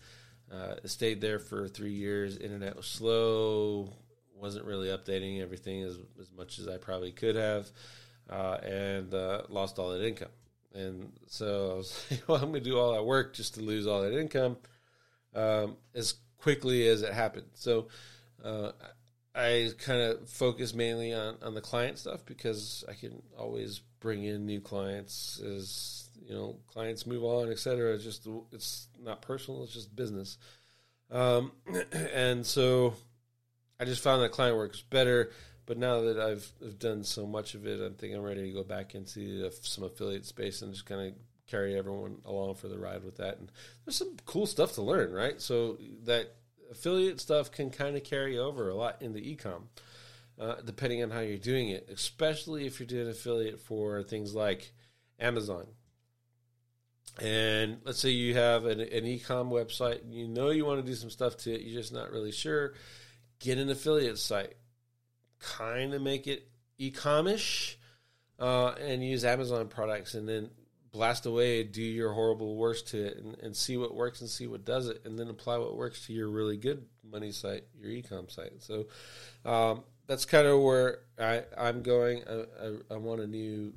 uh, stayed there for three years. Internet was slow, wasn't really updating everything as, as much as I probably could have uh, and uh, lost all that income. And so I was <laughs> like, well, I'm going to do all that work just to lose all that income um, as quickly as it happened. So uh, I kind of focus mainly on, on the client stuff because I can always bring in new clients as you know clients move on, et cetera. It's just it's not personal; it's just business. Um, <clears throat> and so I just found that client works better but now that I've, I've done so much of it, I think I'm ready to go back into some affiliate space and just kind of carry everyone along for the ride with that. And there's some cool stuff to learn, right? So that affiliate stuff can kind of carry over a lot in into ecom, uh, depending on how you're doing it, especially if you're doing affiliate for things like Amazon. And let's say you have an, an ecom website, you know you want to do some stuff to it, you're just not really sure. Get an affiliate site kind of make it e-comish uh, and use Amazon products and then blast away, do your horrible worst to it and, and see what works and see what does it and then apply what works to your really good money site, your e-com site. So um, that's kind of where I, I'm going. I, I, I want a new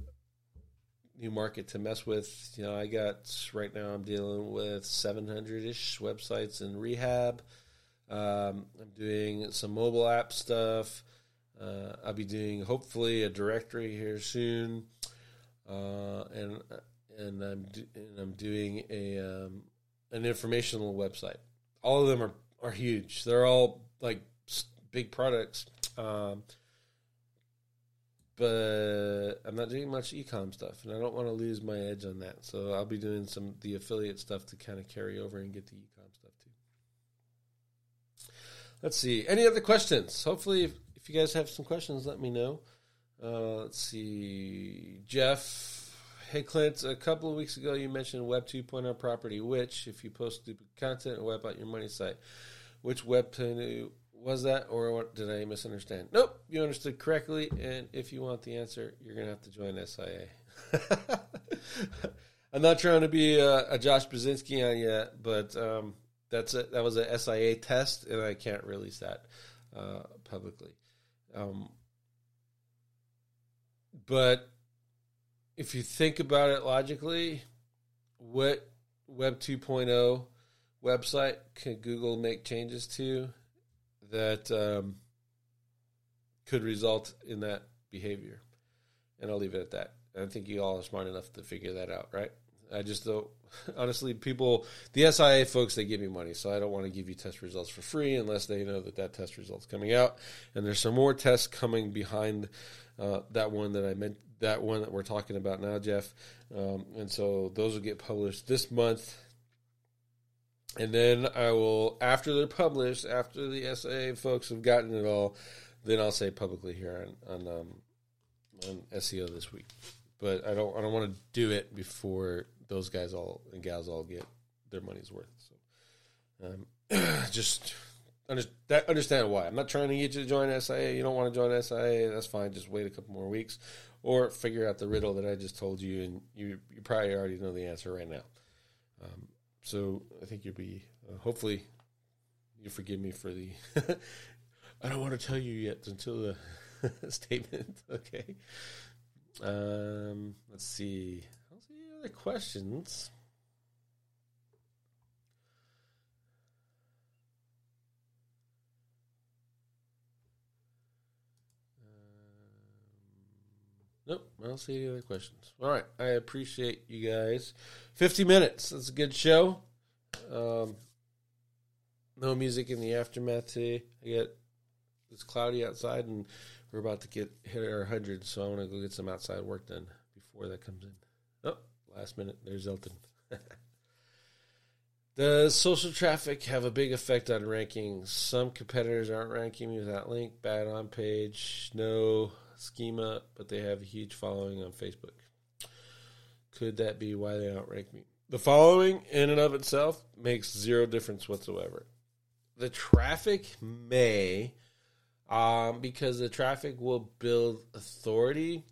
new market to mess with. You know, I got right now I'm dealing with 700 ish websites in rehab. Um, I'm doing some mobile app stuff. Uh, I'll be doing hopefully a directory here soon, uh, and and I'm do, and I'm doing a um, an informational website. All of them are are huge. They're all like big products, um, but I'm not doing much ecom stuff, and I don't want to lose my edge on that. So I'll be doing some the affiliate stuff to kind of carry over and get the ecom stuff too. Let's see. Any other questions? Hopefully, if you guys have some questions, let me know. Uh, let's see. Jeff, hey Clint, a couple of weeks ago you mentioned Web 2.0 property, which, if you post stupid content and wipe out your money site, which Web 2 was that, or what, did I misunderstand? Nope, you understood correctly. And if you want the answer, you're going to have to join SIA. <laughs> I'm not trying to be a, a Josh Bachynski on yet, but um, that's a, that was a SIA test, and I can't release that uh, publicly. Um, but if you think about it logically, what Web 2.0 website can Google make changes to that um, could result in that behavior? And I'll leave it at that. I think you all are smart enough to figure that out, right? I just don't. <laughs> Honestly, people, the SIA folks, they give me money, so I don't want to give you test results for free unless they know that that test result's coming out. And there's some more tests coming behind uh, that one that I meant, that one that we're talking about now, Jeff. Um, and so those will get published this month. And then I will, after they're published, after the SIA folks have gotten it all, then I'll say publicly here on on, um, on SEO this week. But I don't I don't want to do it before those guys all and gals all get their money's worth. So um, <clears throat> just under, that, understand why. I'm not trying to get you to join SIA. You don't want to join SIA. That's fine. Just wait a couple more weeks, or figure out the riddle that I just told you, and you you probably already know the answer right now. Um, so I think you'll be uh, hopefully you forgive me for the. <laughs> I don't want to tell you yet until the <laughs> statement. <laughs> Okay. Um, let's see. Other questions. Um, Nope, I don't see any other questions. All right, I appreciate you guys. Fifty minutes. That's a good show. Um, no music in the aftermath today. I get it's cloudy outside, and we're about to get hit our hundred. So I want to go get some outside work done before that comes in. Last minute. There's Elton. <laughs> Does social traffic have a big effect on rankings? Some competitors aren't ranking me without link, bad on page, no schema, but they have a huge following on Facebook. Could that be why they outrank me? The following, in and of itself, makes zero difference whatsoever. The traffic may, um, because the traffic will build authority,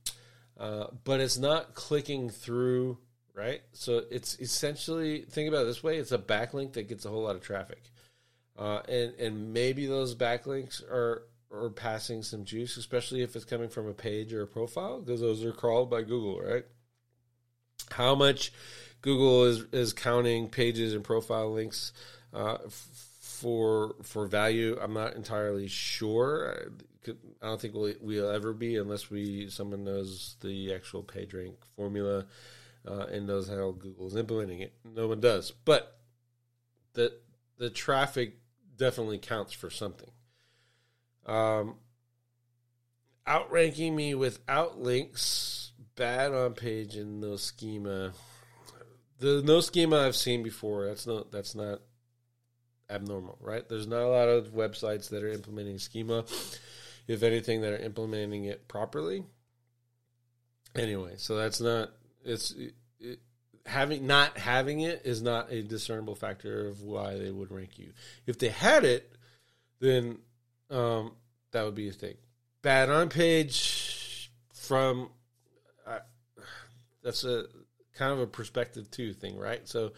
uh, but it's not clicking through right? So it's essentially think about it this way: it's a backlink that gets a whole lot of traffic, uh, and and maybe those backlinks are are passing some juice, especially if it's coming from a page or a profile, because those are crawled by Google, right? How much Google is is counting pages and profile links uh, for for value? I'm not entirely sure. I don't think we'll, we'll ever be unless we someone knows the actual page rank formula uh, and knows how Google's implementing it. No one does, but the the traffic definitely counts for something. Um, outranking me without links, bad on page and no schema. The no schema I've seen before. That's not that's not abnormal, right? There's not a lot of websites that are implementing schema. If anything, that are implementing it properly. Anyway, so that's not it's it, having not having it is not a discernible factor of why they would rank you. If they had it, then um, that would be a thing. Bad on page from uh, that's a kind of a perspective too thing, right? So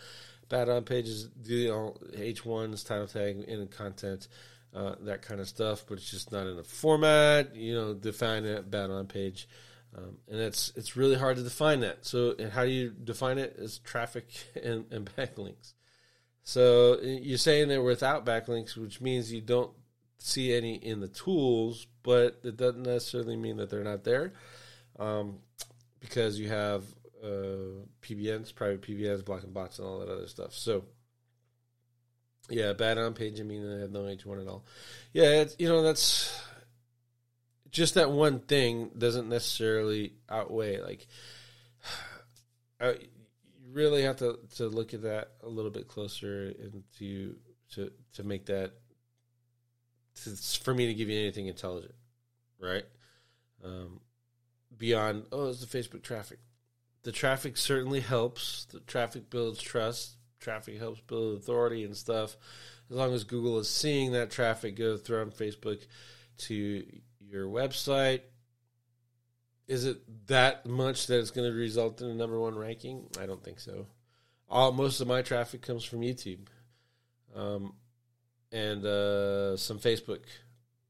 bad on pages, you know, H ones, title tag, in content. Uh, that kind of stuff, but it's just not in a format. You know, define it bad on page. Um, and it's it's really hard to define that. So, and how do you define it? Is traffic <laughs> and, and backlinks. So you're saying they're without backlinks, which means you don't see any in the tools, but it doesn't necessarily mean that they're not there, um, because you have uh, PBNs, private PBNs, blocking bots, and all that other stuff. So. Yeah, bad on page. I mean, they have no H one at all. Yeah, you know that's just that one thing doesn't necessarily outweigh like <sighs> I, you really have to to look at that a little bit closer and to to to make that to, for me to give you anything intelligent right? Um, beyond oh it's the facebook traffic. The traffic certainly helps. The traffic builds trust. Traffic helps build authority and stuff. As long as google is seeing that traffic go through on facebook to your website. Is it that much that it's going to result in a number one ranking? I don't think so. All most of my traffic comes from YouTube, um, and uh, some Facebook,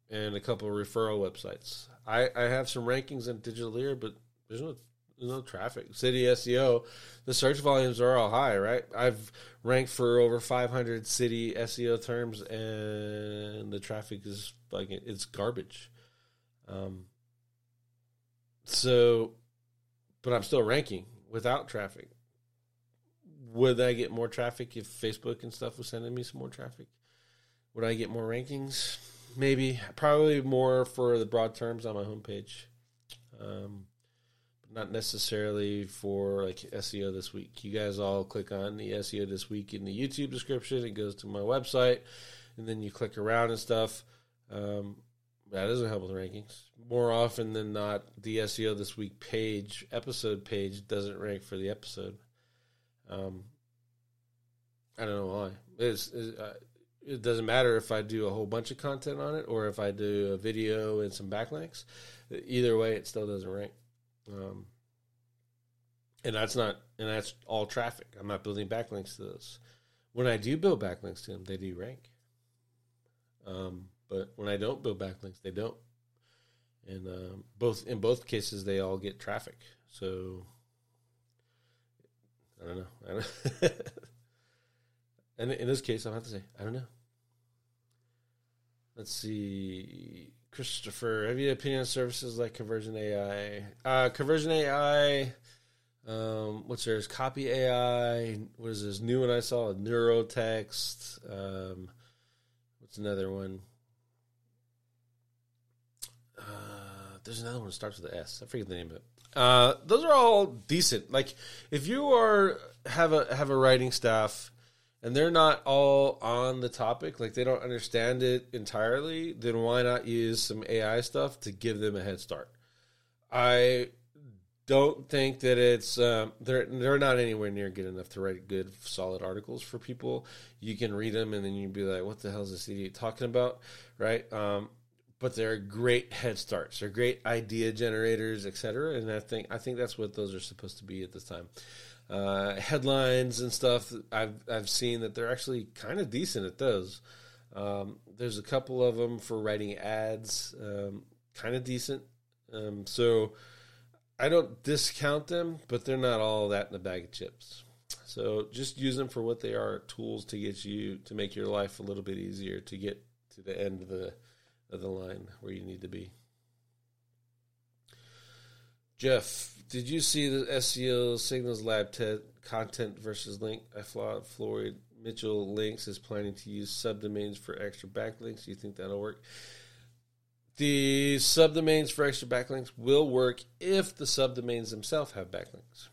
and a couple referral websites. I, I have some rankings in Digitaleer, but there's no there's no traffic. City SEO, the search volumes are all high, right? I've ranked for over 500 city SEO terms, and the traffic is like it's garbage. Um, so, but I'm still ranking without traffic. would I get more traffic if Facebook and stuff was sending me some more traffic? Would I get more rankings? Maybe, probably more for the broad terms on my homepage, um, but not necessarily for like SEO this week. You guys all click on the SEO this week in the YouTube description. It goes to my website, and then you click around and stuff. Um, that doesn't help with rankings. More often than not, the SEO this week page, episode page, doesn't rank for the episode. Um, I don't know why. It's, it's, uh, it doesn't matter if I do a whole bunch of content on it or if I do a video and some backlinks. Either way, it still doesn't rank. Um, and that's not, and that's all traffic. I'm not building backlinks to those. When I do build backlinks to them, they do rank. Um, but when I don't build backlinks, they don't. And um, both in both cases, they all get traffic. So I don't know. I don't <laughs> and in this case, I'll have to say I don't know. Let's see, Christopher. Have you opinion on services like Conversion AI? Uh, Conversion AI. Um, what's theirs? Copy AI. What is this new one I saw? Neurotext. Um, what's another one? Uh, there's another one that starts with an S. I forget the name of it. Uh, those are all decent. Like if you are have a have a writing staff and they're not all on the topic, like they don't understand it entirely, then why not use some AI stuff to give them a head start? I don't think that it's um, they're they're not anywhere near good enough to write good solid articles for people. You can read them and then you'd be like, "What the hell is this idiot talking about?" Right? Um, but they're great head starts. They're great idea generators, etc. And I think I think that's what those are supposed to be at this time. Uh, headlines and stuff. I've I've seen that they're actually kind of decent at those. Um, there's a couple of them for writing ads, um, kind of decent. Um, so I don't discount them, but they're not all that in a bag of chips. So just use them for what they are tools to get you to make your life a little bit easier to get to the end of the of the line where you need to be. Jeff, did you see the SEO Signals Lab te- content versus link? I thought Floyd Mitchell Links is planning to use subdomains for extra backlinks. Do you think that'll work? The subdomains for extra backlinks will work if the subdomains themselves have backlinks.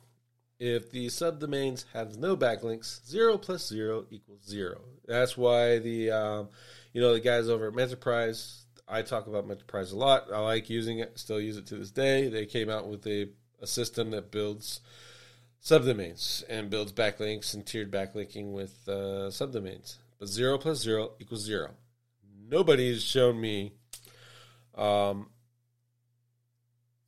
If the subdomains have no backlinks, zero plus zero equals zero. That's why the um, you know the guys over at Enterprise I talk about Enterprise a lot. I like using it, still use it to this day. They came out with a, a system that builds subdomains and builds backlinks and tiered backlinking with uh, subdomains. But zero plus zero equals zero. Nobody has shown me um,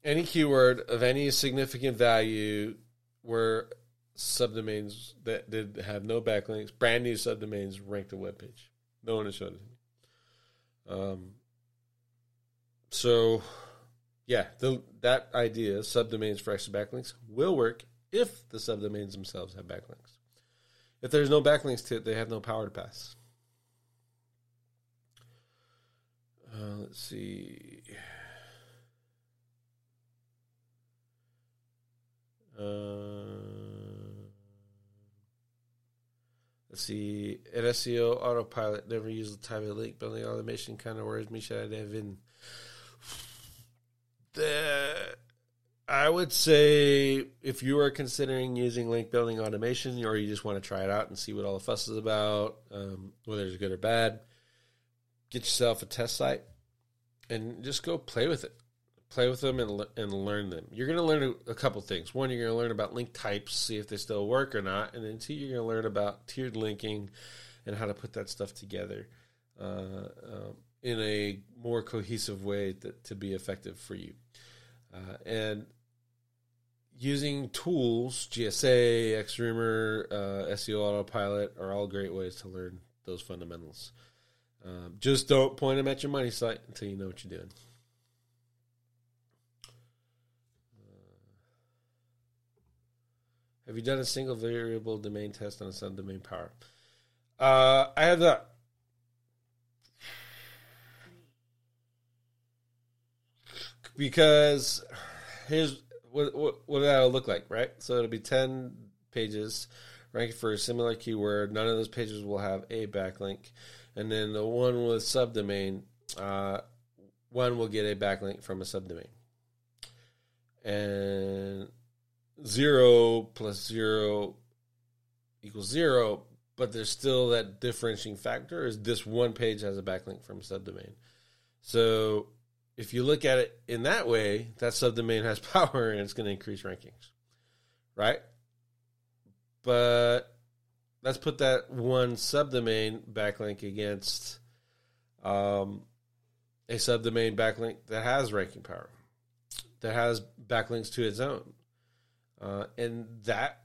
any keyword of any significant value where subdomains that did have no backlinks, brand new subdomains ranked a web page. No one has shown it to me. Um, so, yeah, the, that idea, subdomains for extra backlinks, will work if the subdomains themselves have backlinks. If there's no backlinks to it, they have no power to pass. Uh, let's see. Uh, let's see. At SEO Autopilot, never use the type of link building automation kind of worries me. Should I have in? The, I would say if you are considering using link building automation or you just want to try it out and see what all the fuss is about, um, whether it's good or bad, get yourself a test site and just go play with it. Play with them and, and learn them. You're going to learn a, a couple things. One, you're going to learn about link types, see if they still work or not. And then two, you're going to learn about tiered linking and how to put that stuff together. Uh, um, in a more cohesive way that, to be effective for you. Uh, and using tools, GSA, XRumer, uh, SEO Autopilot are all great ways to learn those fundamentals. Um, just don't point them at your money site until you know what you're doing. Uh, have you done a single variable domain test on a subdomain power? Uh, I have not. Because here's what, what what that'll look like, right? So it'll be ten pages ranking for a similar keyword. None of those pages will have a backlink. And then the one with subdomain, uh, one will get a backlink from a subdomain. And zero plus zero equals zero, but there's still that differentiating factor is this one page has a backlink from subdomain. So if you look at it in that way, that subdomain has <laughs> power and it's going to increase rankings, right? But let's put that one subdomain backlink against um, a subdomain backlink that has ranking power, that has backlinks to its own. Uh, and that,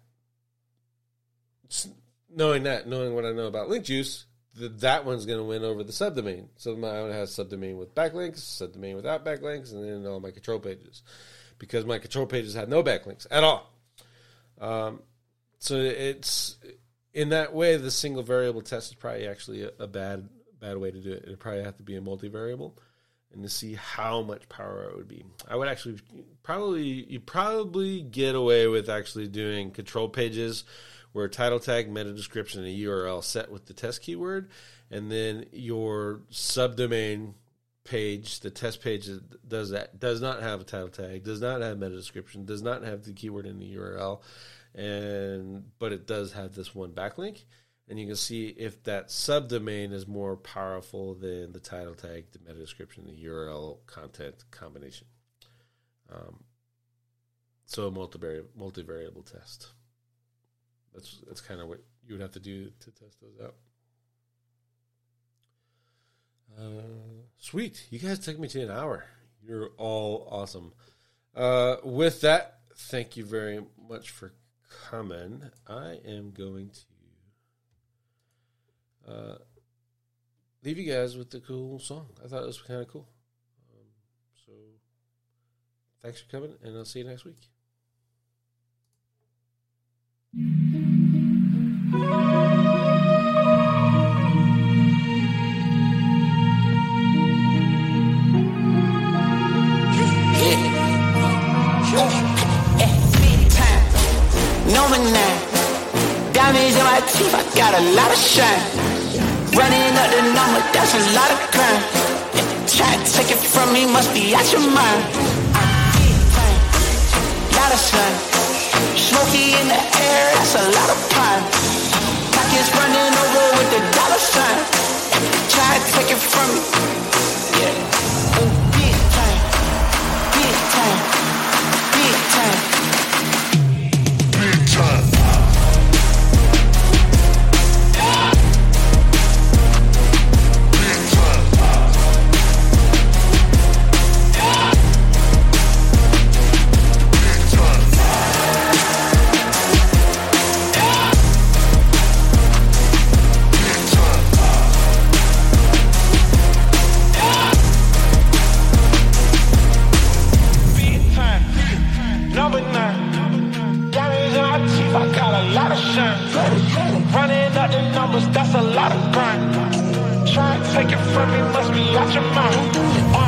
knowing that, knowing what I know about link juice, that one's going to win over the subdomain. So my own has subdomain with backlinks, subdomain without backlinks, and then all my control pages, because my control pages have no backlinks at all. Um, so it's in that way, the single variable test is probably actually a, a bad bad way to do it. It probably have to be a multivariable, and to see how much power it would be. I would actually probably you probably get away with actually doing control pages where title tag, meta description, and a URL set with the test keyword, and then your subdomain page, the test page does that does not have a title tag, does not have meta description, does not have the keyword in the URL, and but it does have this one backlink and you can see if that subdomain is more powerful than the title tag, the meta description, the URL content combination. Um, so a multivariable multivariable test. That's that's kind of what you would have to do to test those out. Uh, sweet, you guys took me to an hour. You're all awesome. Uh, with that, thank you very much for coming. I am going to uh, leave you guys with the cool song. I thought it was kind of cool. Um, so thanks for coming, and I'll see you next week. Nine. Diamonds in my teeth, I got a lot of shine. Running up the number, that's a lot of crime. Try take it from me, must be out your mind. Lot of sun. Smoky in the air, that's a lot of pine. Pockets running over with the dollar sign. Try take it from me. Yeah. Grind. Try and take it from me, must be out your mind.